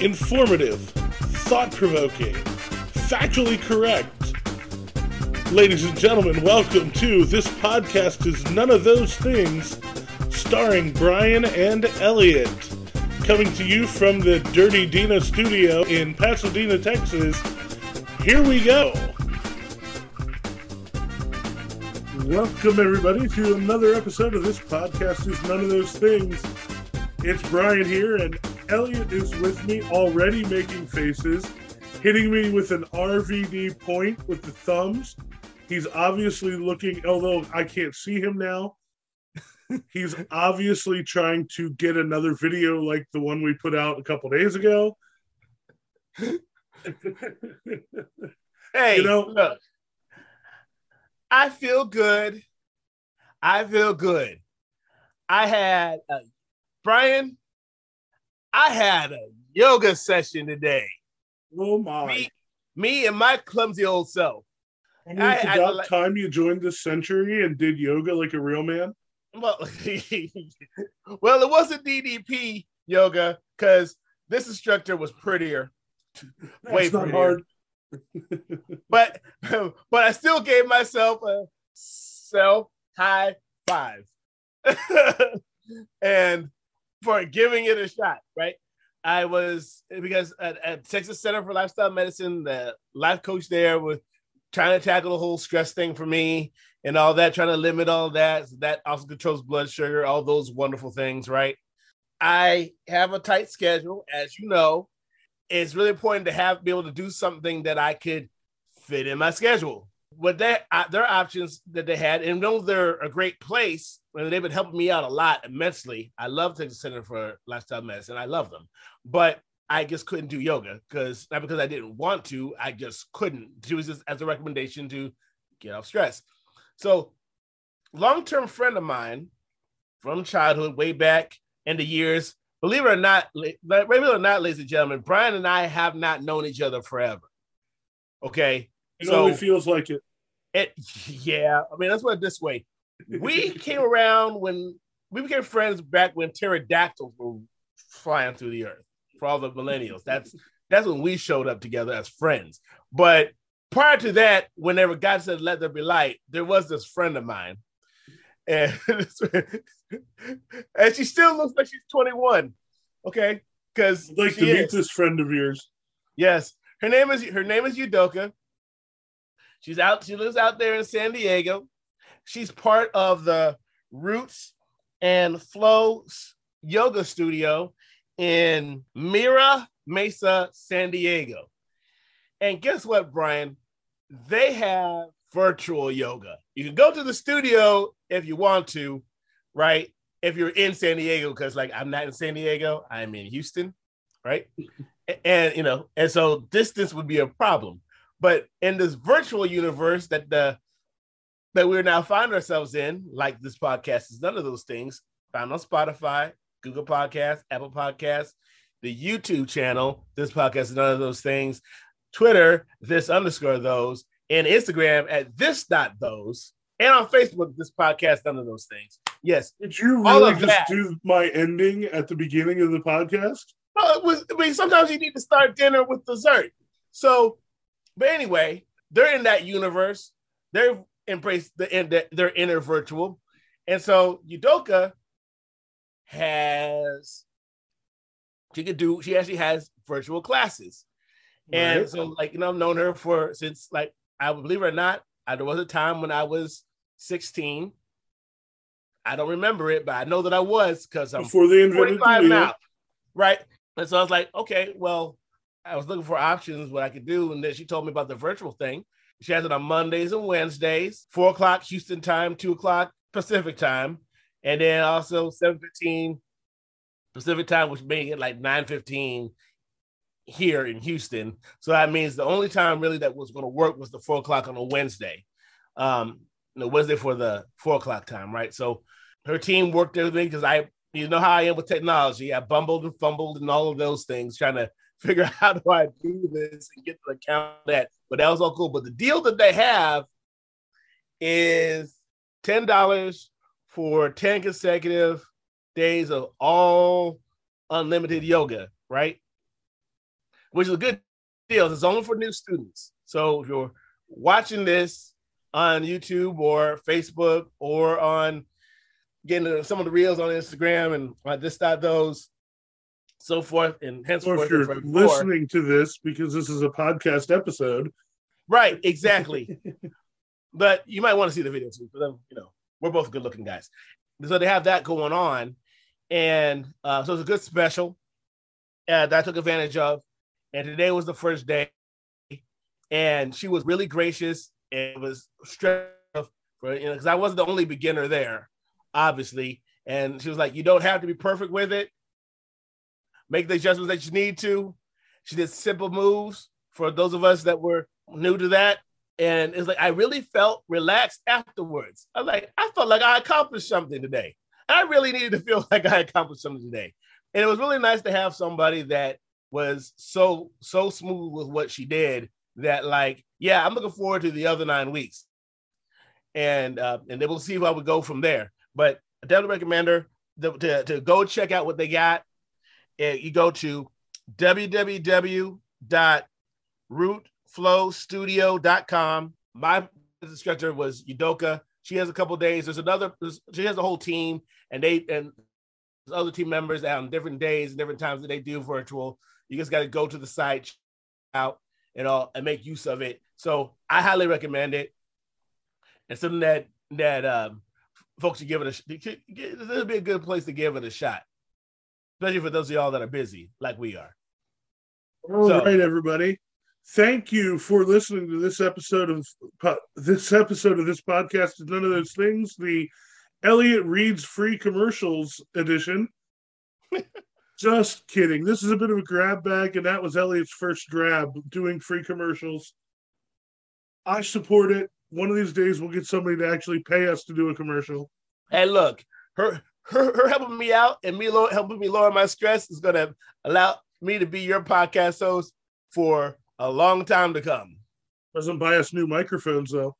informative, thought provoking, factually correct. Ladies and gentlemen, welcome to This Podcast is None of Those Things, starring Brian and Elliot. Coming to you from the Dirty Dina studio in Pasadena, Texas. Here we go. Welcome, everybody, to another episode of This Podcast is None of Those Things. It's Brian here, and Elliot is with me already making faces, hitting me with an RVD point with the thumbs. He's obviously looking, although I can't see him now, he's obviously trying to get another video like the one we put out a couple days ago. Hey, You know- look, I feel good. I feel good. I had a, Brian. I had a yoga session today. oh my. Me, me and my clumsy old self. I mean, I- it's I about like- time you joined this century and did yoga like a real man. Well, well, it wasn't DDP yoga because this instructor was prettier. Way That's not prettier. hard. but but I still gave myself a self high five. and for giving it a shot, right? I was because at, at Texas Center for Lifestyle Medicine, the life coach there was trying to tackle the whole stress thing for me and all that, trying to limit all that. So that also controls blood sugar, all those wonderful things, right? I have a tight schedule, as you know. It's really important to have be able to do something that I could fit in my schedule. What they their options that they had, and though they're a great place, and they've been helping me out a lot immensely. I love Texas Center for Lifestyle Medicine. I love them, but I just couldn't do yoga because not because I didn't want to, I just couldn't. It was just as a recommendation to get off stress. So, long term friend of mine from childhood, way back in the years, believe it or not, believe it or not, ladies and gentlemen, Brian and I have not known each other forever. Okay, It So- only feels like it. it yeah, I mean let's put it this way. We came around when we became friends back when pterodactyls were flying through the earth for all the millennials. That's that's when we showed up together as friends. But prior to that, whenever God said let there be light, there was this friend of mine. And, and she still looks like she's 21. Okay. Because like to meet this friend of yours. Yes, her name is her name is Udoka. She's out. She lives out there in San Diego. She's part of the Roots and Flow Yoga Studio in Mira Mesa, San Diego. And guess what, Brian? They have virtual yoga. You can go to the studio if you want to, right? If you're in San Diego, because like I'm not in San Diego, I'm in Houston, right? And you know, and so distance would be a problem. But in this virtual universe that the that we're now find ourselves in, like this podcast is none of those things, found on Spotify, Google Podcasts, Apple Podcasts, the YouTube channel, this podcast is none of those things, Twitter, this underscore those, and Instagram at this dot those, and on Facebook, this podcast, none of those things. Yes. Did you really just that. do my ending at the beginning of the podcast? Well, it was, I mean, sometimes you need to start dinner with dessert. So, but anyway, they're in that universe. They've embraced the the, their inner virtual, and so Udoka has she could do. She actually has virtual classes, and Right. so like you know, I've known her for since like I believe it or not, I, there was a time when I was sixteen. I don't remember it, but I know that I was because I'm Before the 45 wheel. now, right? And so I was like, okay, well, I was looking for options, what I could do. And then she told me about the virtual thing. She has it on Mondays and Wednesdays, four o'clock Houston time, two o'clock Pacific time, and then also 7:15 Pacific time, which made it like 9:15 here in Houston. So that means the only time really that was going to work was the four o'clock on a Wednesday. Um, no Wednesday for the four o'clock time, right? So her team worked me because I, you know how I am with technology. I bumbled and fumbled and all of those things, trying to figure out how do I do this and get to the count that. But that was all cool. But the deal that they have is ten dollars for ten consecutive days of all unlimited yoga, right? which is a good deal. It's only for new students. So if you're watching this on YouTube or Facebook or on getting some of the reels on Instagram and uh, this, that, those, so forth, and Or henceforth. if you're listening to this because this is a podcast episode, Right, exactly. but you might want to see the video too, because you know we're both good looking guys. So they have that going on, and uh, so it's a good special uh, that I took advantage of. And today was the first day, and she was really gracious and it was stressed for you know because I wasn't the only beginner there, obviously. And she was like, "You don't have to be perfect with it. Make the adjustments that you need to." She did simple moves for those of us that were new to that. And it's like I really felt relaxed afterwards. I like, I felt like I accomplished something today. I really needed to feel like I accomplished something today. And it was really nice to have somebody that was so so smooth with what she did that like, yeah, I'm looking forward to the other nine weeks. And uh, and then we'll see how we go from there. But I definitely recommend her to, to, to go check out what they got. And you go to www.rootflowstudio.com. My instructor was Udoka. She has a couple days. There's another. There's, she has a whole team, and they and other team members on different days and different times that they do virtual. You just got to go to the site out and all and make use of it. So I highly recommend it. It's something that that um, folks should give it a. sh- It'll be a good place to give it a shot, especially for those of y'all that are busy like we are. All right, So- everybody. Thank you for listening to this episode of po- this episode of this podcast. Is none of those things. The Elliot reads free commercials edition. Just kidding. This is a bit of a grab bag, and that was Elliot's first grab doing free commercials. I support it. One of these days, we'll get somebody to actually pay us to do a commercial. Hey, look, her her, her helping me out and me low, helping me lower my stress is going to allow me to be your podcast host for a long time to come. Doesn't buy us new microphones though.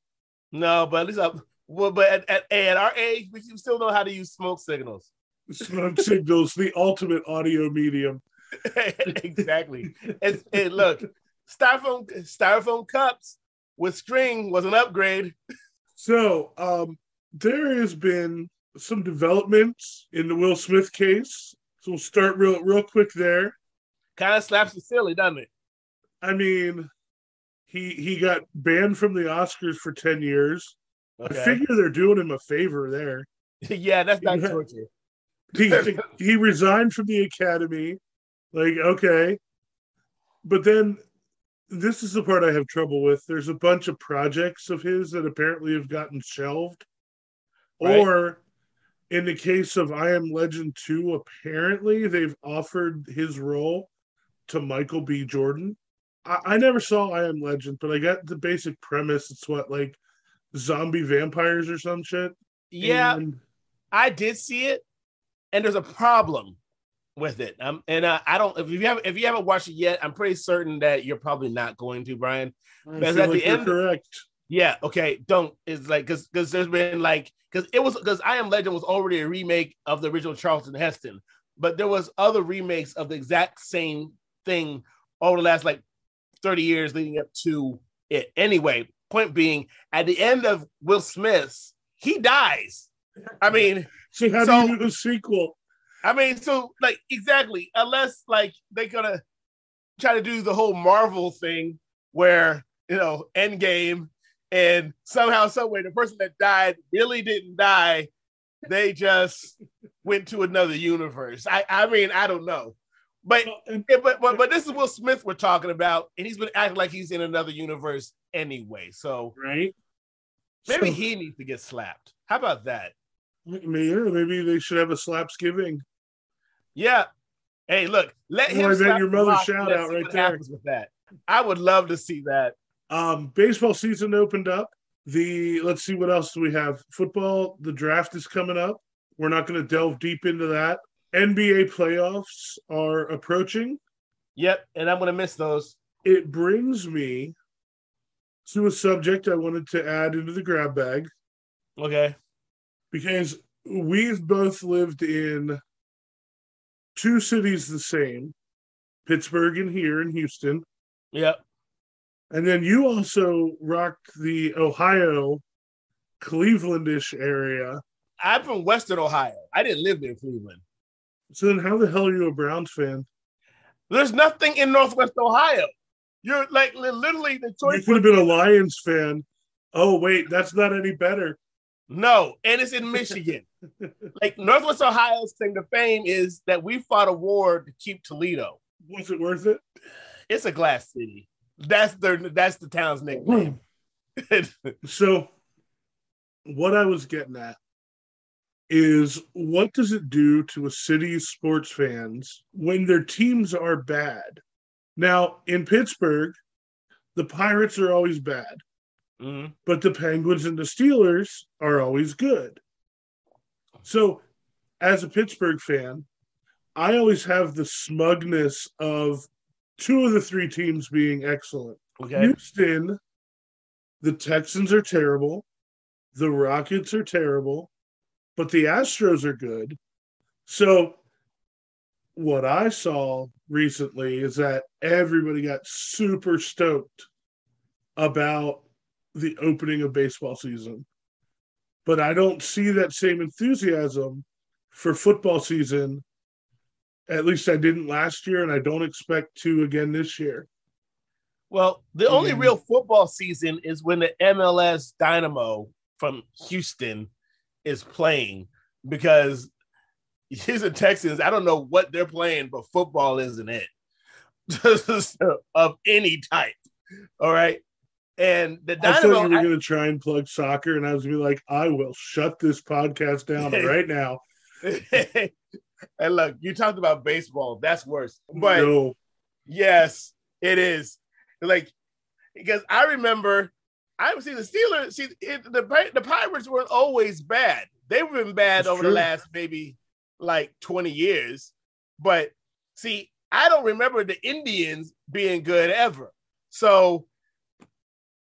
No, but at least I, well, but at, at, at our age, we still know how to use smoke signals. Smoke signals, the ultimate audio medium. exactly. It's, it look, styrofoam styrofoam cups with string was an upgrade. So, um, there has been some developments in the Will Smith case. So we'll start real, real quick there. Kind of slaps you silly, doesn't it? I mean, he he got banned from the Oscars for ten years. I figure they're doing him a favor there. yeah, that's not torture. He he resigned from the Academy. Like, okay, but then this is the part I have trouble with. There's a bunch of projects of his that apparently have gotten shelved, Right. or in the case of I Am Legend 2, apparently they've offered his role to Michael B. Jordan. I, I never saw I Am Legend, but I got the basic premise. It's what, like zombie vampires or some shit? Yeah, And I did see it, and there's a problem with it. Um, and uh, I don't. If you haven't, if you haven't watched it yet, I'm pretty certain that you're probably not going to, Brian. Because at like the end- correct. Yeah. Okay. Don't. It's like because because there's been like because it was because I Am Legend was already a remake of the original Charlton Heston, but there was other remakes of the exact same thing over the last like 30 years leading up to it. Anyway, point being, at the end of Will Smith's, he dies. I mean, So how So- do you do a sequel? I mean, so like exactly, unless like they're gonna try to do the whole Marvel thing where you know Endgame and somehow, some way, the person that died really didn't die. They just went to another universe. I, I mean, I don't know, but but, but but this is Will Smith we're talking about, and he's been acting like he's in another universe anyway. So right? maybe So, he needs to get slapped. How about that? maybe, maybe they should have a slaps giving. Yeah. Hey, look, let him. Slap your mother shout out right there. happens With that, I would love to see that. Um, baseball season opened up. The let's see what else do we have. Football, the draft is coming up. We're not going to delve deep into that. NBA playoffs are approaching. Yep, and I'm gonna miss those. It brings me to a subject I wanted to add into the grab bag Okay. because we've both lived in two cities the same Pittsburgh and here in Houston. Yep. And then you also rocked the Ohio Clevelandish area. I'm from Western Ohio. I didn't live in Cleveland. So then how the hell are you a Browns fan? There's nothing in Northwest Ohio. You're like literally the choice. You could have been a Lions fan. Oh wait, that's not any better. No, and it's in Michigan. like Northwest Ohio's claim to fame is that we fought a war to keep Toledo. Was it worth it? It's a glass city. That's their that's the town's nickname. So, what I was getting at is what does it do to a city's sports fans when their teams are bad? Now, in Pittsburgh, the Pirates are always bad, Mhm. but the Penguins and the Steelers are always good. So, as a Pittsburgh fan, I always have the smugness of two of the three teams being excellent. Okay. Houston, the Texans are terrible. The Rockets are terrible, but the Astros are good. So, what I saw recently is that everybody got super stoked about the opening of baseball season. But I don't see that same enthusiasm for football season. At least I didn't last year, and I don't expect to again this year. Well, the only Mhm. real football season is when the MLS Dynamo from Houston is playing because Houston Texans, I don't know what they're playing, but football isn't it of any type. All right. And the Dynamo. I thought you were going to try and plug soccer, and I was going to be like, I will shut this podcast down right now. and look, you talked about baseball. That's worse. But no, Yes, it is. Like because I remember I see the Steelers. See it, the the Pirates weren't always bad. They've been bad That's over true. the last maybe like twenty years. But see, I don't remember the Indians being good ever. So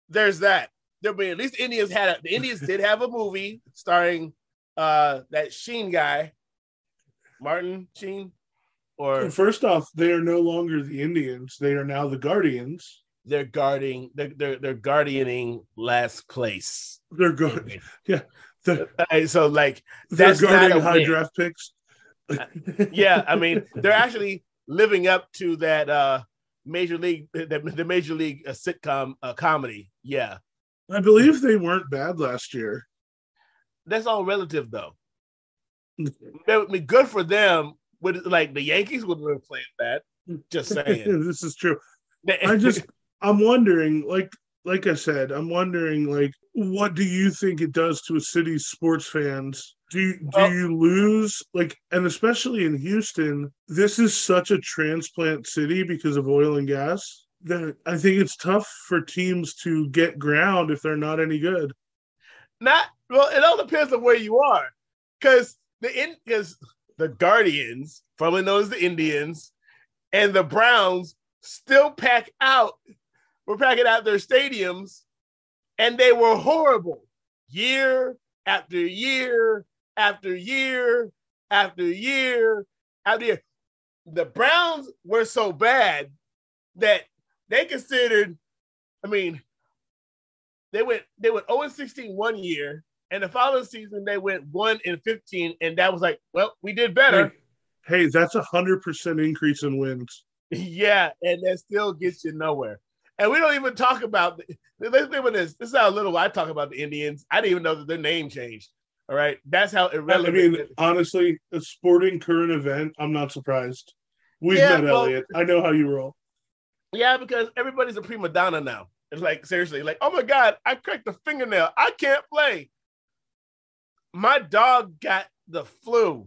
there's that. There be at least Indians had a, the Indians did have a movie starring uh that Sheen guy, Martin Sheen, or first off, they are no longer the Indians; they are now the Guardians. they're guarding they're they're, they're guardioning last place. They're good. They're, Alright, so like they're That's guarding high win. draft picks. yeah, I mean they're actually living up to that uh major league the, the major league uh, sitcom uh, comedy. Yeah, I believe they weren't bad last year. that's all relative though. That would be good for them. Would like the Yankees would have been playing that. Just saying. this is true. I just I'm wondering, like like I said, I'm wondering like what do you think it does to a city's sports fans? Do you, do Well- you lose like and especially in Houston, this is such a transplant city because of oil and gas that I think it's tough for teams to get ground if they're not any good. not well it all depends on where you are because the in because the guardians formerly known as the indians and the browns still pack out were packing out their stadiums and they were horrible. Year after year after year after year after year. The browns were so bad that they considered i mean they went they went 0 and 16 one year, and the following season they went 1 and 15, and that was like, well, we did better. Hey, hey, that's a hundred percent increase in wins. yeah, and that still gets you nowhere. And we don't even talk about the, let's think about this. This is how little I talk about the Indians. I didn't even know that their name changed. All right. That's how irrelevant. I mean, honestly, a sporting current event, I'm not surprised. We've Yeah, met well- Elliot. I know how you roll. yeah, because everybody's a prima donna now. It's like seriously, like, oh my God, I cracked a fingernail. I can't play. My dog got the flu.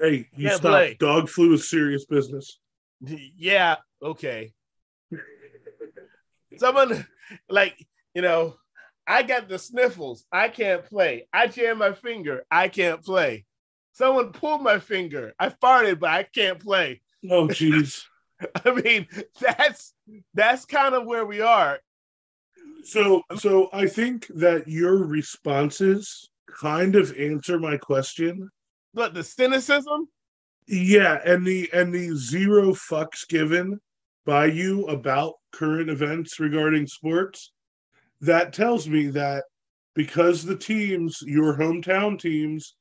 Hey, you Yeah, stop. play. Dog flu is serious business. Yeah, okay. Someone like, you know, I got the sniffles. I can't play. I jammed my finger. I can't play. Someone pulled my finger. I farted, but I can't play. Oh, jeez. I mean, that's that's kind of where we are. so, so I think that your responses kind of answer my question. But the cynicism, Yeah, and the and the zero fucks given by you about current events regarding sports, that tells me that because the teams, your hometown teams,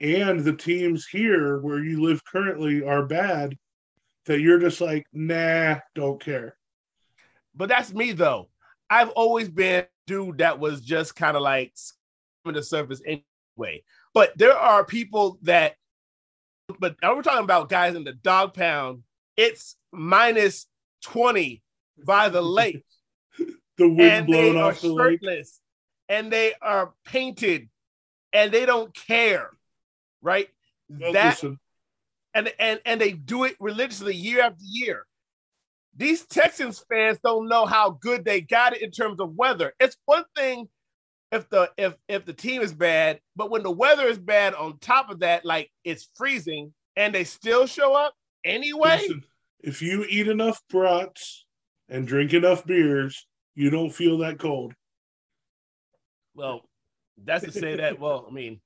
and the teams here where you live currently are bad, that you're just like, nah, don't care. But that's me though. I've always been dude that was just kind of like skimming the surface anyway. But there are people that, but we're talking about guys in the dog pound. It's minus 20 by the lake. the wind blowing off the shirtless, lake. And they are painted and they don't care. Right? That listen. and and and they do it religiously year after year. These Texans fans don't know how good they got it in terms of weather. It's one thing if the if if the team is bad, but when the weather is bad on top of that, like it's freezing and they still show up anyway. Listen, if you eat enough brats and drink enough beers, you don't feel that cold. Well, that's to say that. Well, I mean,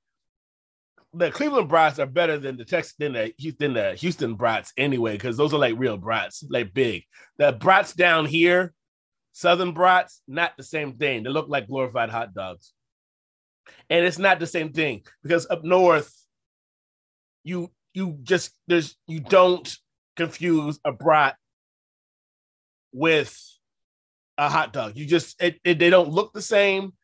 the Cleveland brats are better than the Texas than the Houston the Houston brats anyway, because those are like real brats, like big. The brats down here, Southern brats, not the same thing. They look like glorified hot dogs, and it's not the same thing because up north, you you just there's you don't confuse a brat with a hot dog. You just it, it, they don't look the same.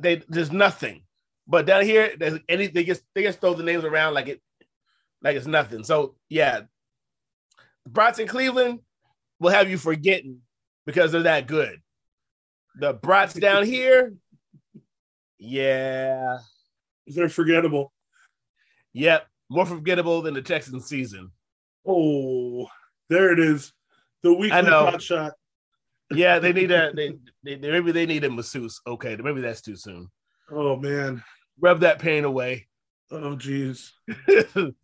They there's nothing. But down here, there's any they just they just throw the names around like it like it's nothing. So yeah, brats in Cleveland will have you forgetting because they're that good. The brats down here, yeah, they're forgettable. Yep, more forgettable than the Texan season. Oh, there it is. The weekly pot shot. Yeah, they need a they, they maybe they need a masseuse. Okay, maybe that's too soon. Oh man. Rub that pain away. Oh jeez.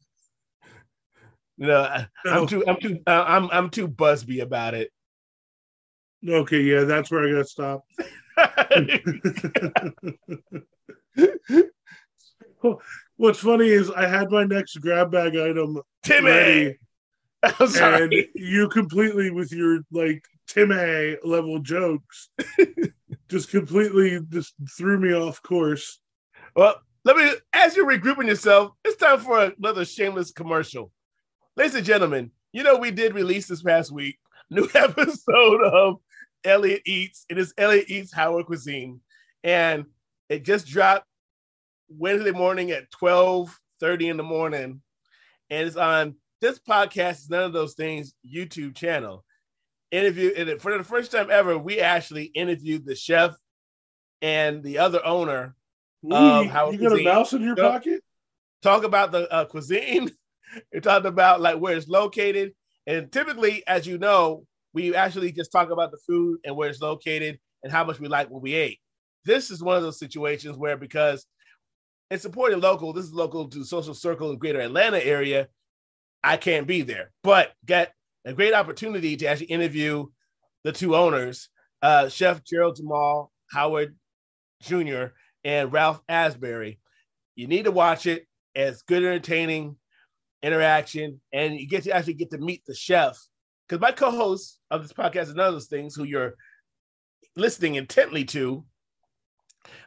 know, I, am too I'm too uh, I'm I'm too busby about it. Okay, yeah, that's where I gotta stop. What's funny is I had my next grab bag item Timmy. ready, and you completely with your like Timmy level jokes just completely just threw me off course. Well, let me as you're regrouping yourself, it's time for another shameless commercial. Ladies and gentlemen, you know we did release this past week new episode of Elliot Eats. It is Elliot Eats Howard Cuisine. And it just dropped Wednesday morning at 12 30 in the morning. And it's on this podcast is none of those things YouTube channel interview and for the first time ever, we actually interviewed the chef and the other owner Ooh, of Howard You got cuisine. a mouse in your talk, pocket? Talk about the uh, cuisine. we talked about like where it's located, and typically, as you know, we actually just talk about the food and where it's located and how much we like what we ate. This is one of those situations where because it's supporting local, this is local to social circle in greater Atlanta area. I can't be there, but get a great opportunity to actually interview the two owners, uh, Chef Gerald Jamal Howard Jr. and Ralph Asbury. You need to watch it. It's good, entertaining interaction, and you get to actually get to meet the chef. Because my co-host of this podcast of those things who you're listening intently to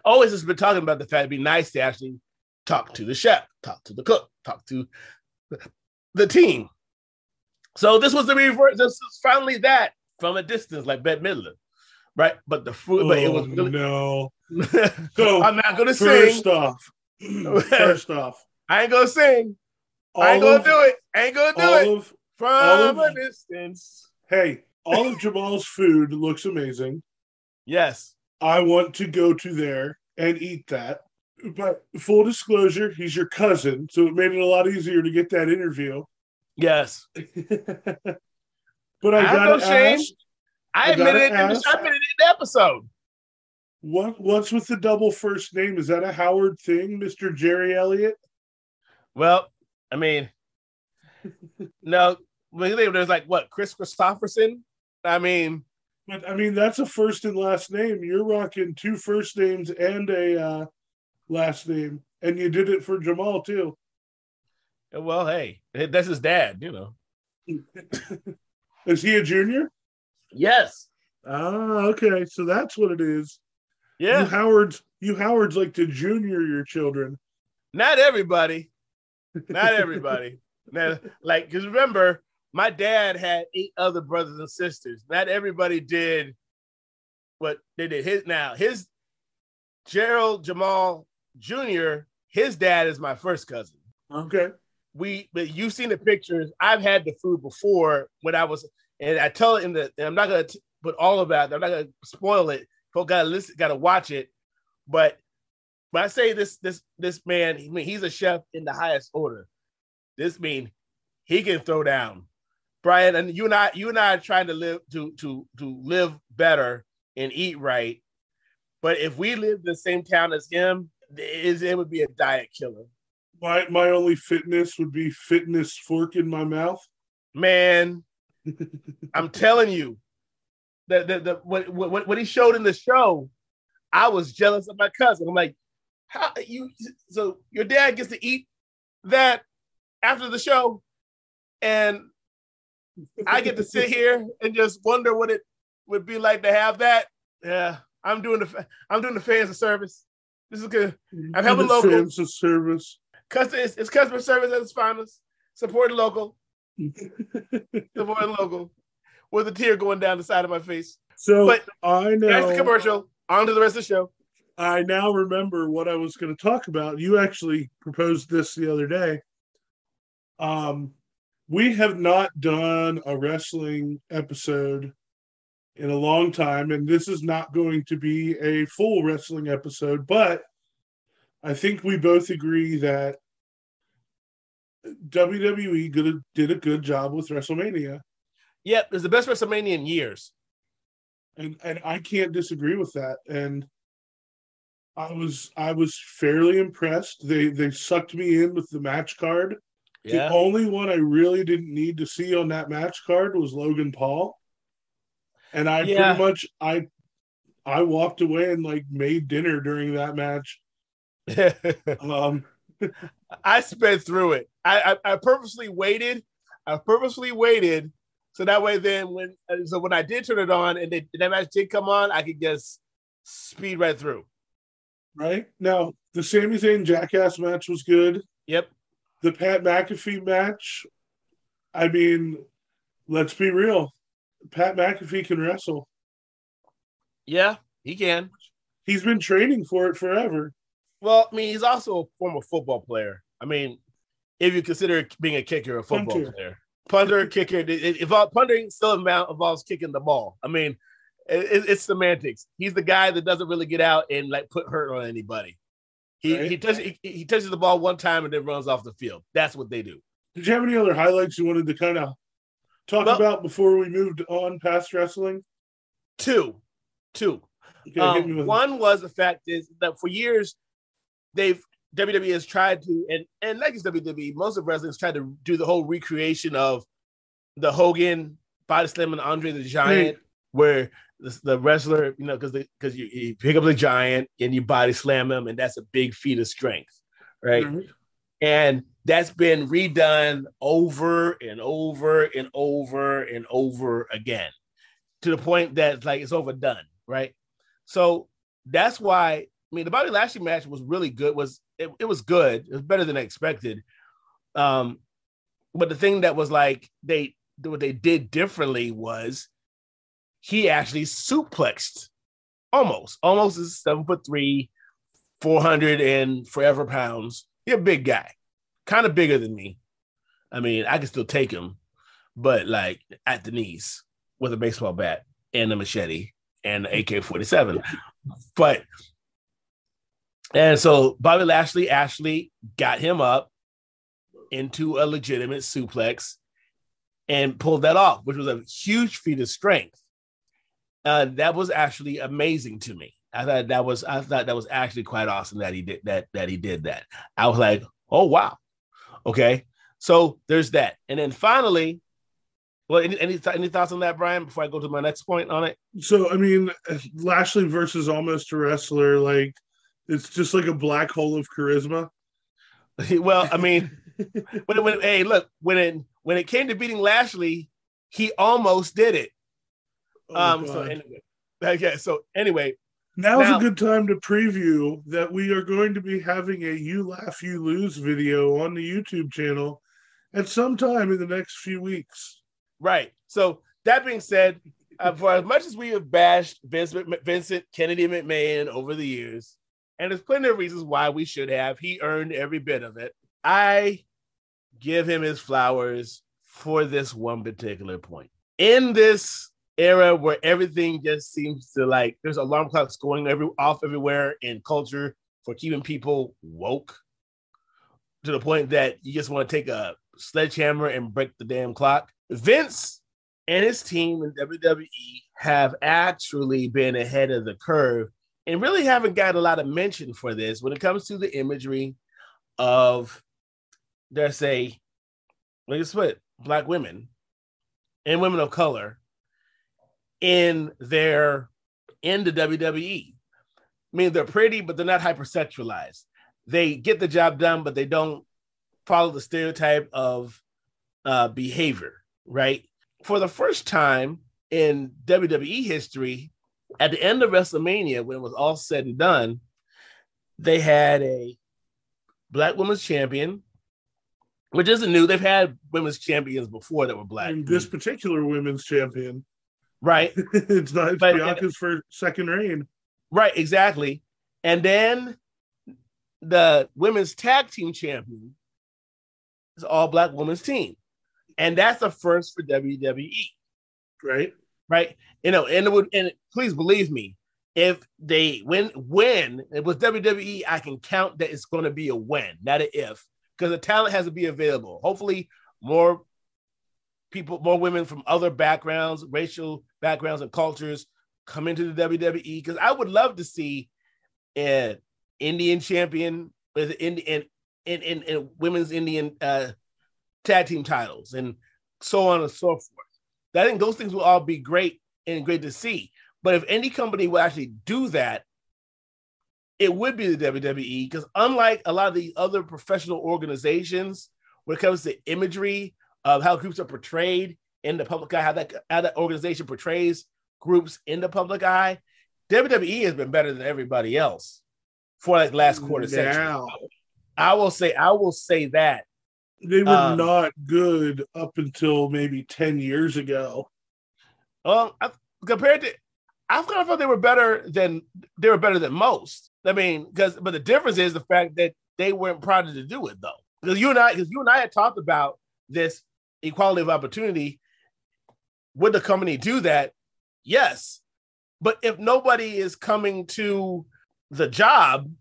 always has been talking about the fact it'd be nice to actually talk to the chef, talk to the cook, talk to the team. So this was the reverse. This is finally that from a distance, like Bette Midler, right? But the food, oh, but it was oh, really no. so I'm not gonna first sing. Off, first off, I ain't gonna sing. I ain't gonna do it. I ain't gonna do it of, from a distance. Hey, all of Jamal's food looks amazing. Yes, I want to go to there and eat that. But full disclosure, he's your cousin, so it made it a lot easier to get that interview. Yes. but I, I got no shame. Ask, I, I admitted I admitted it in the episode. What what's with the double first name? Is that a Howard thing, Mister Jerry Elliott? Well, I mean, no. There's like what Kris Kristofferson. I mean, but I mean that's a first and last name. You're rocking two first names and a uh, last name, and you did it for Jamal too. Well, hey, that's his dad, you know. is he a junior? Yes. Ah, okay. So that's what it is. Yeah. You Howards, you Howards like to junior your children. Not everybody. Not everybody. now, like, because remember, my dad had eight other brothers and sisters. Not everybody did what they did. His now his Gerald Jamal Jr. His dad is my first cousin. Okay. We, but you've seen the pictures. I've had the food before when I was, and I tell it in the. I'm not gonna t- put all of that. I'm not gonna spoil it. Folks gotta listen, gotta watch it. But when I say this, this, this man, I mean, he's a chef in the highest order. This mean he can throw down. Brian, and you and I, you and I are trying to live to to to live better and eat right. But if we lived in the same town as him, it, it would be a diet killer. My my only fitness would be fitness fork in my mouth. Man, I'm telling you, the, the, the what, what what he showed in the show, I was jealous of my cousin. I'm like, how you so your dad gets to eat that after the show, and I get to sit here and just wonder what it would be like to have that. Yeah, I'm doing the I'm doing the fans a service. This is good. I'm helping local. Fans of service. Customer, it's, it's customer service at its finest. Support local. Support local. With a tear going down the side of my face. So But I know That's the commercial. On to the rest of the show. I now remember what I was going to talk about. You actually proposed this the other day. Um, we have not done a wrestling episode in a long time, and this is not going to be a full wrestling episode, but I think we both agree that WWE did a good job with WrestleMania, Yep, it's the best WrestleMania in years. and and I can't disagree with that. And I was I was fairly impressed. They they sucked me in with the match card. Yeah. The only one I really didn't need to see on that match card was Logan Paul. And I Yeah. pretty much I I walked away and like made dinner during that match. Um I sped through it. I, I I purposely waited. I purposely waited so that way then when so when I did turn it on and they, that match did come on, I could just speed right through. right? Now the Sami Zayn Jackass match was good. Yep. The Pat McAfee match, I mean, let's be real. Pat McAfee can wrestle. Yeah, he can. He's been training for it forever. Well, I mean, he's also a former football player. I mean, if you consider being a kicker a football Punter. player, punter, kicker, it, it, involve, punting still involves kicking the ball. I mean, it- it's semantics. He's the guy that doesn't really get out and like put hurt on anybody. He Right. he touches he, he touches the ball one time and then runs off the field. That's what they do. Did you have any other highlights you wanted to kind of talk Well- about before we moved on past wrestling? Two, two. Okay, Um, hit me with one was the fact is that for years they've WWE has tried to and and like it's WWE, most of wrestling has tried to do the whole recreation of the Hogan body slam and Andre the Giant, where the, the wrestler, you know, because because you, you pick up the giant and you body slam him, and that's a big feat of strength, right? Mhm. And that's been redone over and over and over and over again to the point that like it's overdone, right? So that's why I mean the Bobby Lashley match was really good. Was it, it was good. It was better than I expected. Um, but the thing that was like they what they did differently was he actually suplexed Omos Omos is seven foot three, four hundred and forever pounds. He's a big guy, kind of bigger than me. I mean, I can still take him, but like at the knees with a baseball bat and a machete and an AK 47. But, and so Bobby Lashley actually got him up into a legitimate suplex and pulled that off, which was a huge feat of strength. Uh, that was actually amazing to me. I thought that was I thought that was actually quite awesome that he did that that he did that. I was like, oh wow, okay. So there's that, and then finally, well, any any, any thoughts on that, Brian? Before I go to my next point on it. So I mean, Lashley versus Omos a wrestler, like it's just like a black hole of charisma. well, I mean, when, when hey, look, when it when it came to beating Lashley, he almost did it. Oh, um. So anyway, yeah. So anyway, Now's Now- a good time to preview that we are going to be having a You Laugh, You Lose video on the YouTube channel at some time in the next few weeks. Right. So that being said, uh, for as much as we have bashed Vince, Vincent Kennedy McMahon over the years, and there's plenty of reasons why we should have, he earned every bit of it. I give him his flowers for this one particular point. In this era where everything just seems to like there's alarm clocks going every off everywhere in culture for keeping people woke to the point that you just want to take a sledgehammer and break the damn clock. Vince and his team in WWE have actually been ahead of the curve and really haven't got a lot of mention for this when it comes to the imagery of, let's say, let's split black women and women of color in their in the WWE. I mean, they're pretty, but they're not hypersexualized. They get the job done, but they don't follow the stereotype of uh, behavior, right? For the first time in WWE history, at the end of WrestleMania, when it was all said and done, they had a black women's champion, which isn't new. They've had women's champions before that were black, And this particular women's champion, right? it's not it's But- Bianca's for second reign. Right, exactly. And then the women's tag team champion is all black women's team. And that's a first for WWE, Right? right? You know, and it would and please believe me, if they win when it was WWE, I can count that it's going to be a win, not an if, because the talent has to be available. Hopefully, more people, more women from other backgrounds, racial backgrounds, and cultures come into the WWE. Because I would love to see an Indian champion with in in in, in, in women's Indian uh, tag team titles and so on and so forth. I think those things will all be great and great to see. But if any company will actually do that, it would be the WWE because unlike a lot of the other professional organizations, when it comes to imagery of how groups are portrayed in the public eye, how that how that organization portrays groups in the public eye, WWE has been better than everybody else for like last quarter century. I will say, I will say that. they were Um, not good up until maybe 10 years ago. Well, I, compared to, I kind of thought they were better than they were better than most. I mean, because but the difference is the fact that they weren't proud to do it though. Because you and I, because you and I had talked about this equality of opportunity. Would the company do that? Yes, but if nobody is coming to the job,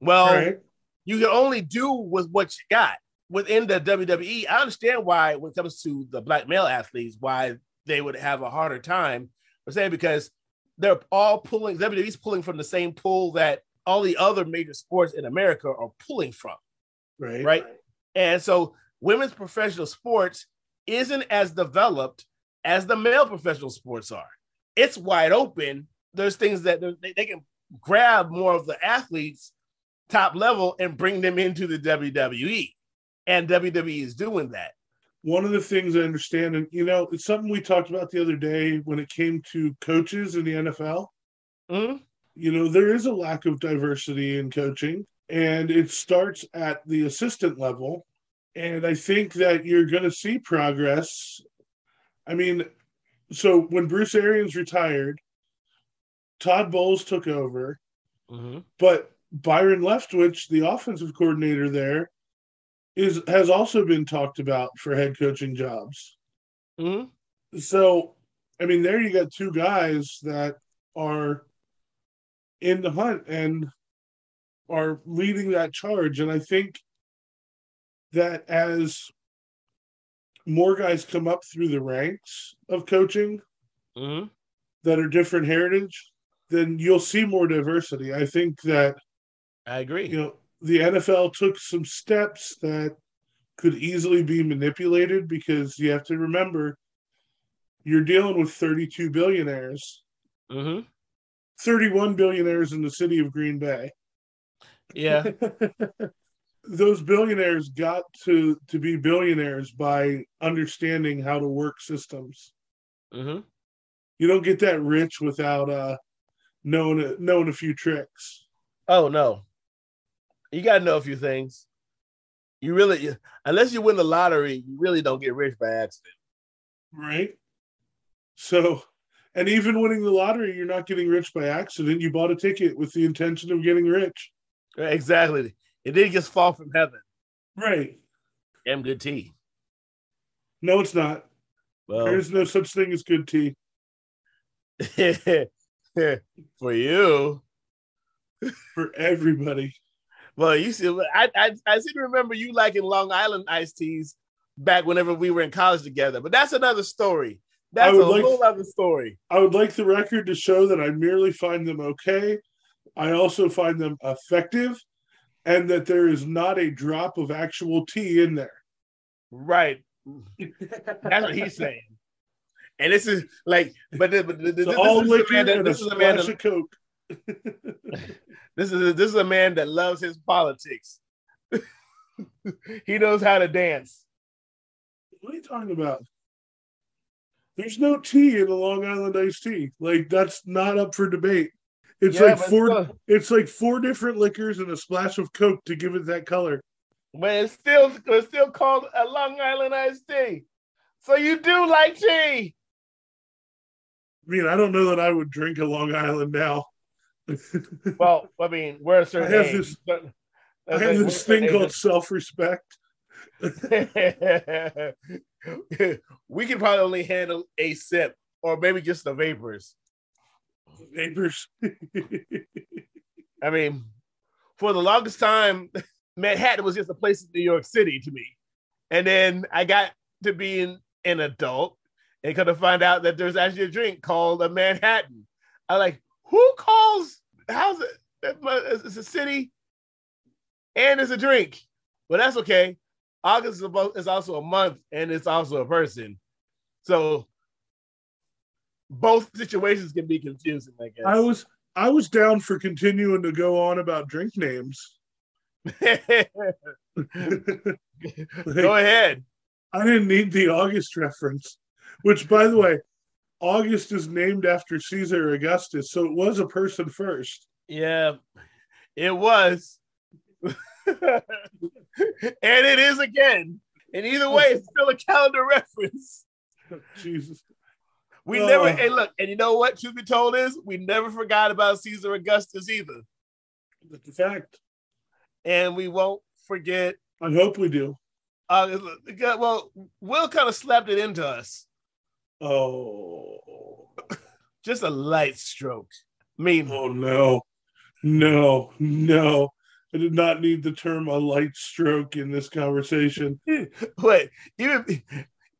well, right? you can only do with what you got within the WWE. I understand why, when it comes to the black male athletes, why they would have a harder time. I'm saying because they're all pulling WWE's pulling from the same pool that all the other major sports in America are pulling from, Right. right? And so women's professional sports isn't as developed as the male professional sports are. It's wide open. There's things that they, they can grab more of the athletes top level and bring them into the WWE. And WWE is doing that. One of the things I understand, and you know, it's something we talked about the other day when it came to coaches in the NFL. Mhm. You know, there is a lack of diversity in coaching, and it starts at the assistant level. And I think that you're going to see progress. I mean, so when Bruce Arians retired, Todd Bowles took over, Mhm. but Byron Leftwich, the offensive coordinator there, is has also been talked about for head coaching jobs. Mhm. So, I mean, there you got two guys that are in the hunt and are leading that charge. And I think that as more guys come up through the ranks of coaching Mhm. that are different heritage, then you'll see more diversity. I think that I agree. you know the NFL took some steps that could easily be manipulated because you have to remember you're dealing with 32 billionaires, Mhm. 31 billionaires in the city of Green Bay. Yeah. those billionaires got to to be billionaires by understanding how to work systems. Mm-hmm. You don't get that rich without uh knowing a, knowing a few tricks. Oh no, you got to know a few things. You really, unless you win the lottery, you really don't get rich by accident. Right. So, and even winning the lottery, you're not getting rich by accident. You bought a ticket with the intention of getting rich. Exactly. It didn't just fall from heaven. Right. Damn good tea. No, it's not. Well, There's no such thing as good tea. for you. For everybody. Well, you see, I, I I seem to remember you liking Long Island iced teas back whenever we were in college together, but that's another story. That's a would like- whole other story. I would like the record to show that I merely find them okay. I also find them effective and that there is not a drop of actual tea in there. Right. That's what he's saying. And this is like, but, this, but this, So this all is a man that this is a man that, of Coke. this is this is a man that loves his politics. he knows how to dance. What are you talking about? There's no tea in the Long Island iced tea. Like that's not up for debate. It's Yeah, like four. still- It's like four different liquors and a splash of Coke to give it that color. But it's still it's still called a Long Island iced tea. So you do like tea. I mean, I don't know that I would drink a Long Island now. Well, I mean, we're a certain I have age. this- But- I have this thing called self-respect. we can probably only handle a sip or maybe just the vapors. Neighbors. I mean, for the longest time, Manhattan was just a place in New York City to me. And then I got to being an adult and kind of find out that there's actually a drink called a Manhattan. I like, who calls, how's it? It's a city and it's a drink. But that's okay. August is also a month and it's also a person. So both situations can be confusing, I guess. I was I was down for continuing to go on about drink names. Go ahead. I didn't need the August reference, which, by the way, August is named after Caesar Augustus, so it was a person first. Yeah, it was. and it is again. And either way, it's still a calendar reference. Jesus. We Oh. never, and look, and you know what? Truth be told, is we never forgot about Caesar Augustus either. That's a fact. And we won't forget. I hope we do. Uh, well, Will kind of slapped it into us. Oh. Just a light stroke. I mean, Oh no. No, no. I did not need the term a light stroke in this conversation. Wait, even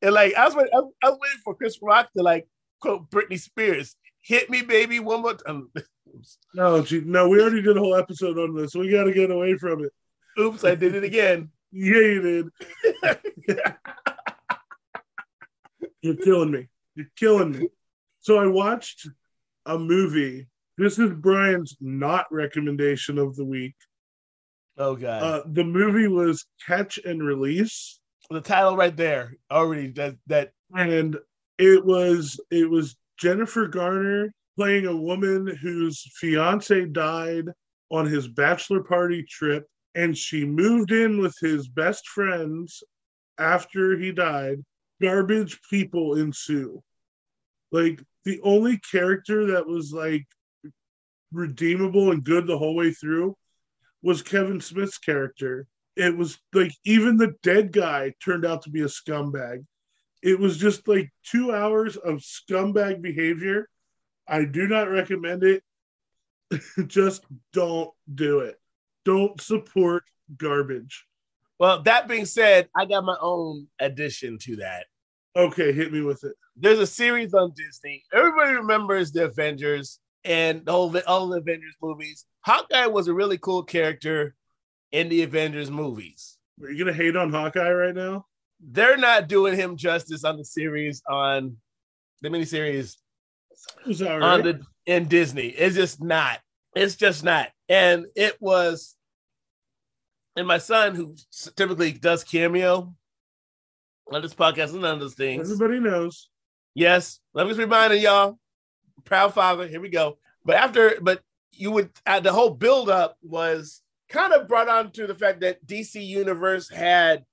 and like I was, I was, I was waiting for Chris Rock to like quote Britney Spears, "Hit me, baby, one more time." No, gee, no, we already did a whole episode on this. We got to get away from it. Oops, I did it again. Yeah, you did. You're killing me. You're killing me. So I watched a movie. This is Brian's not recommendation of the week. Oh god, Uh, the movie was Catch and Release, the title right there already that that and it was it was Jennifer Garner playing a woman whose fiance died on his bachelor party trip, and she moved in with his best friends after he died. Garbage people ensue. Like the only character that was like redeemable and good the whole way through was Kevin Smith's character. It was like even the dead guy turned out to be a scumbag. It was just like two hours of scumbag behavior. I do not recommend it. just don't do it. Don't support garbage. Well, that being said, I got my own addition to that. Okay, hit me with it. There's a series on Disney. Everybody remembers the Avengers and the whole all the Avengers movies. Hawkeye was a really cool character in the Avengers movies. Are you gonna hate on Hawkeye right now? They're not doing him justice on the series on the miniseries It was on the in Disney. It's just not. It's just not. And it was and my son, who typically does cameo on this podcast and none of those things. Everybody knows. Yes, let me just remind y'all. Proud father. Here we go. But after, but you would uh, the whole build up was kind of brought on to the fact that DC Universe had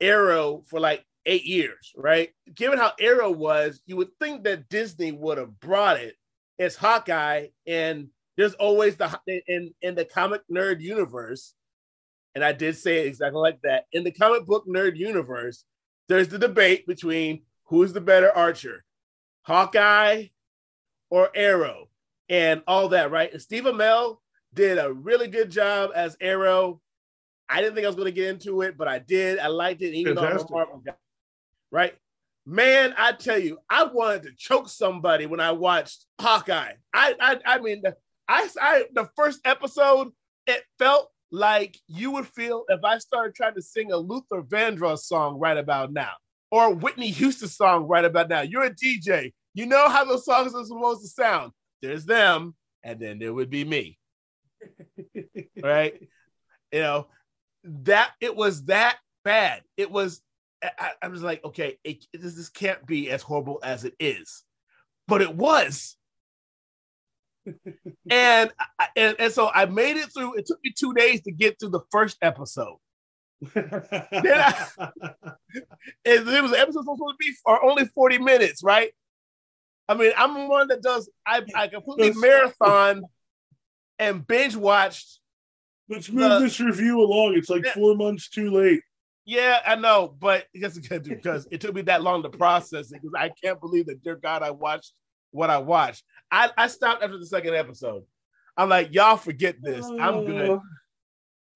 Arrow for like eight years, right? Given how Arrow was, you would think that Disney would have brought it as Hawkeye, and there's always the in in the comic nerd universe, and I did say it exactly like that. In the comic book nerd universe, there's the debate between who's the better archer, Hawkeye or Arrow, and all that, right? And Steve Amell did a really good job as Arrow. I didn't think I was going to get into it, but I did. I liked it, even Fantastic. though I'm a Marvel guy. Right? Man, I tell you, I wanted to choke somebody when I watched Hawkeye. I, I, I mean, the, I, I, the first episode, it felt like you would feel if I started trying to sing a Luther Vandross song right about now, or Whitney Houston song right about now. You're a DJ. You know how those songs are supposed to sound. There's them, and then there would be me. right? You know, that it was that bad. It was, I, I was like, okay, it, this, this can't be as horrible as it is. But it was. and, and and so I made it through. It took me two days to get through the first episode. then I, and it was episode supposed to be for only 40 minutes, right? I mean, I'm one that does I, I completely marathon and binge watched. Let's move the, this review along. It's like four months too late. Yeah, I know, but because it took me that long to process it because I can't believe that, dear God, I watched what I watched. I, I stopped after the second episode. I'm like, y'all forget this. I'm good. Uh,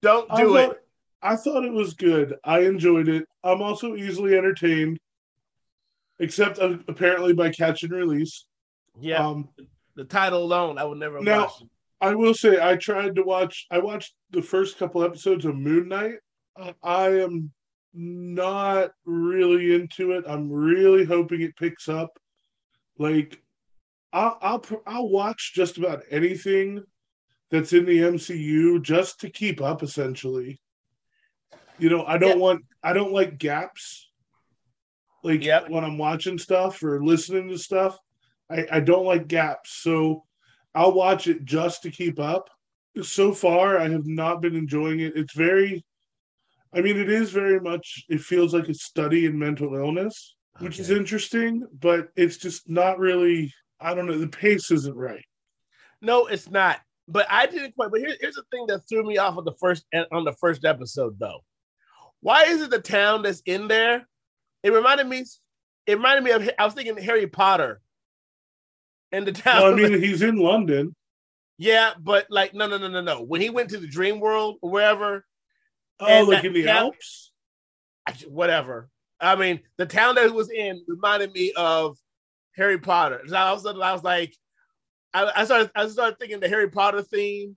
Don't do I it. I thought it was good. I enjoyed it. I'm also easily entertained, except uh, apparently by catch and release. Yeah. Um, the title alone, I would never now, watch. I will say I tried to watch. I watched the first couple episodes of Moon Knight. Uh, I am not really into it. I'm really hoping it picks up. Like, I'll I'll I'll watch just about anything that's in the MCU just to keep up. Essentially, you know, I don't want I don't like gaps. Like yep. when I'm watching stuff or listening to stuff, I, I don't like gaps. So I'll watch it just to keep up. So far, I have not been enjoying it. It's very, I mean, it is very much, it feels like a study in mental illness, okay. which is interesting, but it's just not really, I don't know, the pace isn't right. No, it's not. But I didn't quite. But here, here's the thing that threw me off of the first on the first episode, though. Why is it the town that's in there? It reminded me. It reminded me of. I was thinking Harry Potter in the town. Well, I mean, he's in London. Yeah, but like, no, no, no, no, no. When he went to the dream world or wherever. Oh, like in the town, Alps? Whatever. I mean, the town that he was in reminded me of Harry Potter. So I was, I was like, I, I started, I started thinking the Harry Potter theme.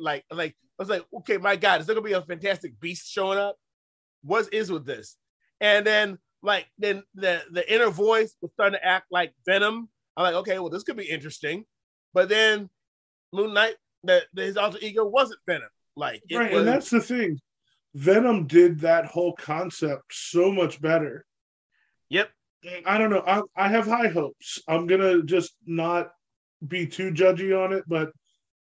Like, like I was like, okay, my God, is there gonna be a fantastic beast showing up? What is with this? And then like then the the inner voice was starting to act like Venom. I'm like, okay, well, this could be interesting. But then Moon Knight, that his alter ego wasn't Venom. Like right, was, and that's the thing. Venom did that whole concept so much better. Yep. I don't know. I, I have high hopes. I'm gonna just not be too judgy on it, but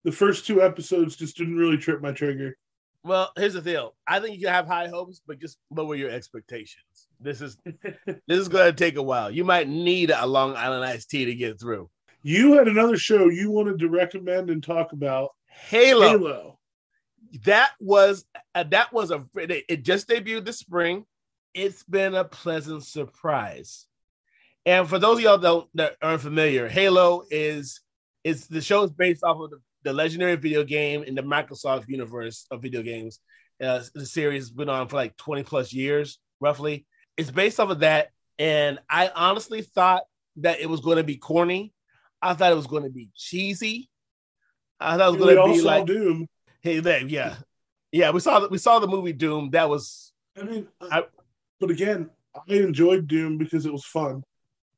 the first two episodes just didn't really trip my trigger. Well, here's the deal. I think you can have high hopes, but just lower your expectations. This is this is going to take a while. You might need a Long Island iced tea to get through. You had another show you wanted to recommend and talk about. Halo. Halo. That was uh, that was a it just debuted this spring. It's been a pleasant surprise. And for those of y'all that, that aren't familiar, Halo is is the show is based off of the the legendary video game in the Microsoft universe of video games. Uh, the series has been on for like 20 plus years, roughly. It's based off of that. And I honestly thought that it was going to be corny. I thought it was going to be cheesy. I thought it was going to be like Doom. Hey, that, yeah, yeah. We saw that. We saw the movie Doom. That was. I mean, I, but again, I enjoyed Doom because it was fun.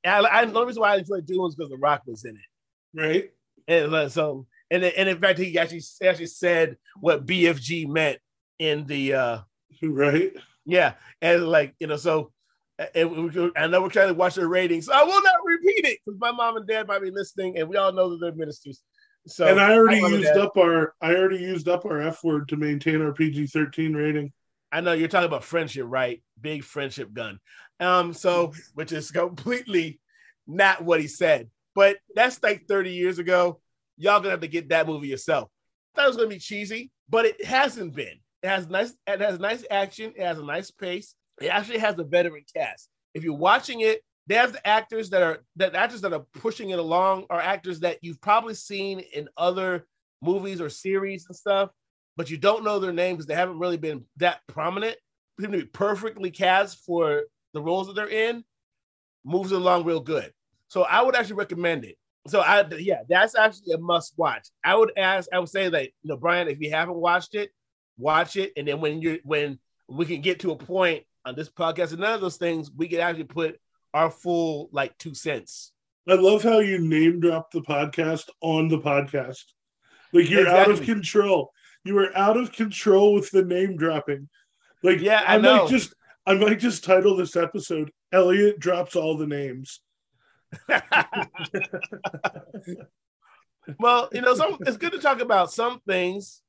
I, I the only reason why I enjoyed Doom was because The Rock was in it. Right. And uh, so and and in fact, he actually actually said what BFG meant in the uh right. Yeah, and like you know, so and I know we're trying to watch their ratings. So I will not repeat it because my mom and dad might be listening, and we all know that they're ministers. So and I already used up our I already used up our F word to maintain our PG thirteen rating. I know you're talking about friendship, right? Big friendship gun. Um, so which is completely not what he said, but that's like 30 years ago. Y'all gonna have to get that movie yourself. I thought it was gonna be cheesy, but it hasn't been. It has nice, it has nice action, it has a nice pace. It actually has a veteran cast. If you're watching it, they have the actors that are that actors that are pushing it along are actors that you've probably seen in other movies or series and stuff, but you don't know their names because they haven't really been that prominent. Them to be perfectly cast for the roles that they're in, moves along real good. So I would actually recommend it. So I yeah, that's actually a must watch. I would ask, I would say that you know, Brian, if you haven't watched it, watch it, and then when you're when we can get to a point on this podcast and none of those things, we can actually put our full like two cents. I love how you name drop the podcast on the podcast. Like you're exactly. out of control. You are out of control with the name dropping. Like yeah, I, I might just I might just title this episode Elliot drops all the names. well, you know, some it's good to talk about some things,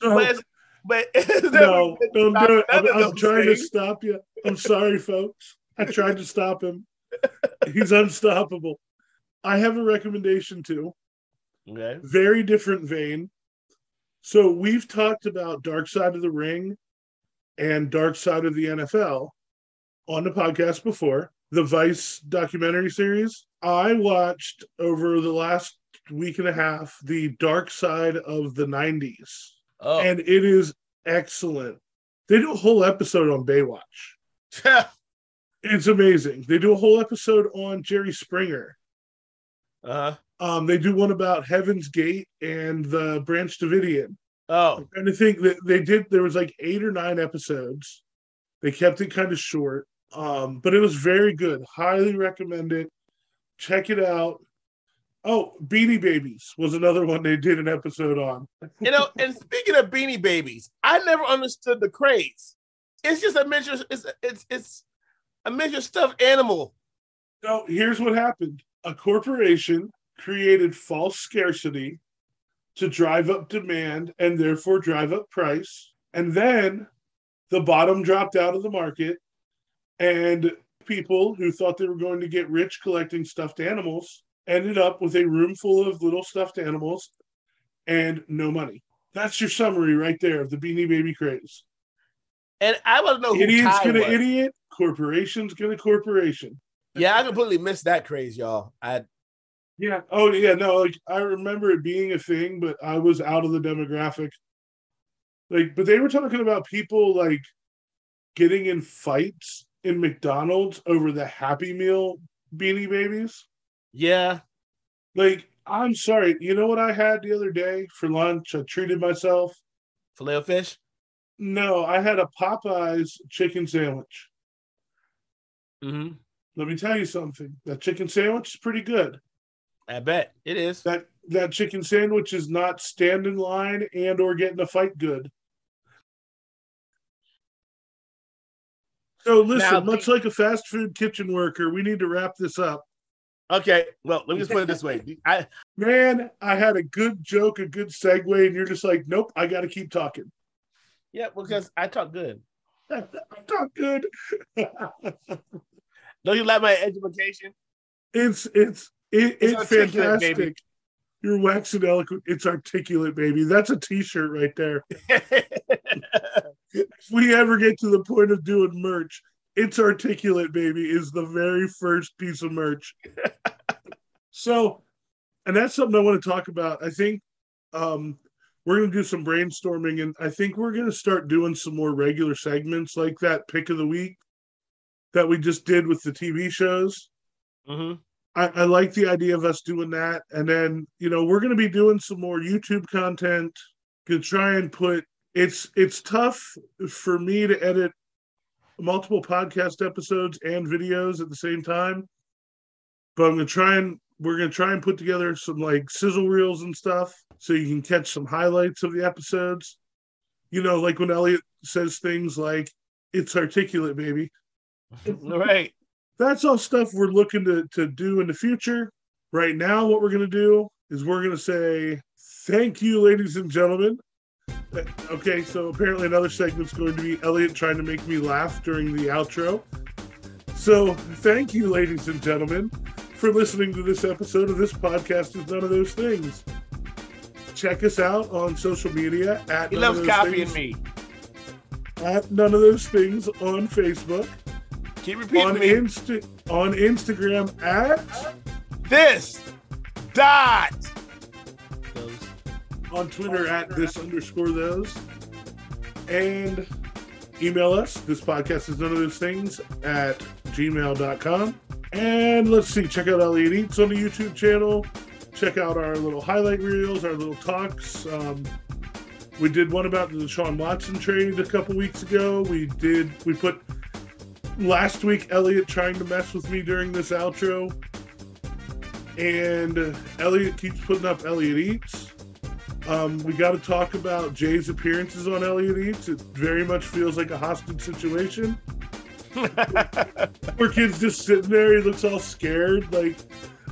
so, but but no, don't do it. I'm, I'm trying things. to stop you. I'm sorry, folks. I tried to stop him. He's unstoppable. I have a recommendation too. Okay. Very different vein. So we've talked about Dark Side of the Ring and Dark Side of the NFL on the podcast before. The Vice documentary series. I watched over the last week and a half the Dark Side of the 90s. Oh. And it is excellent. They do a whole episode on Baywatch. It's amazing. They do a whole episode on Jerry Springer. Uh-huh. Um, they do one about Heaven's Gate and the Branch Davidian. Oh, and I think that they did. There was like eight or nine episodes. They kept it kind of short, um, but it was very good. Highly recommend it. Check it out. Oh, Beanie Babies was another one they did an episode on. you know, and speaking of Beanie Babies, I never understood the craze. It's just a miniature. It's it's it's a miniature stuffed animal. So here's what happened: a corporation created false scarcity to drive up demand and therefore drive up price, and then the bottom dropped out of the market, and people who thought they were going to get rich collecting stuffed animals ended up with a room full of little stuffed animals and no money. That's your summary right there of the Beanie Baby craze. And I want to know idiot's Ty gonna was. idiot, corporation's gonna corporation. Yeah, I completely missed that craze, y'all. I yeah. Oh yeah, no, like I remember it being a thing, but I was out of the demographic. Like, but they were talking about people like getting in fights in McDonald's over the Happy Meal beanie babies. Yeah. Like, I'm sorry. You know what I had the other day for lunch? I treated myself. Filet of fish? No, I had a Popeyes chicken sandwich. Mm-hmm. Let me tell you something. That chicken sandwich is pretty good. I bet it is. That that chicken sandwich is not stand in line and or getting a fight good. So listen, now, much like a fast food kitchen worker, we need to wrap this up. Okay, well, let me just put it this way. I man, I had a good joke, a good segue, and you're just like, nope, I got to keep talking. Yeah, because I talk good. I talk good. Don't you like my education? It's it's it, it's, it's fantastic. Baby. You're waxing eloquent. It's articulate, baby. That's a T-shirt right there. if we ever get to the point of doing merch, it's articulate, baby, is the very first piece of merch. so, and that's something I want to talk about. I think um, we're going to do some brainstorming, and I think we're going to start doing some more regular segments like that pick of the week that we just did with the TV shows. Mm-hmm. I, I like the idea of us doing that, and then you know we're going to be doing some more YouTube content to try and put. It's it's tough for me to edit multiple podcast episodes and videos at the same time, but I'm going to try and we're gonna try and put together some like sizzle reels and stuff so you can catch some highlights of the episodes. You know, like when Elliot says things like "It's articulate, baby." right. That's all stuff we're looking to to do in the future. Right now, what we're gonna do is we're gonna say thank you, ladies and gentlemen. Okay, so apparently another segment's going to be Elliot trying to make me laugh during the outro. So thank you, ladies and gentlemen, for listening to this episode of this podcast is none of those things. Check us out on social media at He none of loves those copying things, me. at none of those things on Facebook, Keep repeating on me. Insta on Instagram at this dot. On Twitter at this underscore those. And email us. This podcast is none of those things at gmail.com. And let's see, check out Elliot Eats on the YouTube channel. Check out our little highlight reels, our little talks. Um, we did one about the Deshaun Watson trade a couple weeks ago. We did, we put last week Elliot trying to mess with me during this outro. And Elliot keeps putting up Elliot Eats. Um, we got to talk about Jay's appearances on Elliot Eats. It very much feels like a hostage situation. Where kid's just sitting there, he looks all scared. Like,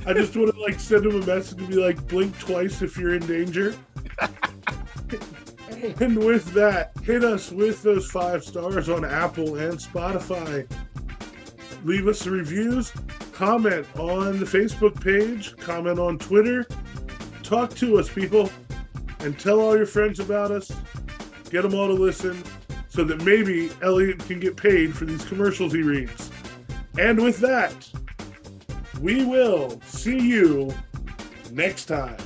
I just want to like send him a message and be like, blink twice if you're in danger. and with that, hit us with those five stars on Apple and Spotify. Leave us the reviews, comment on the Facebook page, comment on Twitter. Talk to us, people and tell all your friends about us. Get them all to listen so that maybe Elliot can get paid for these commercials he reads. And with that, we will see you next time.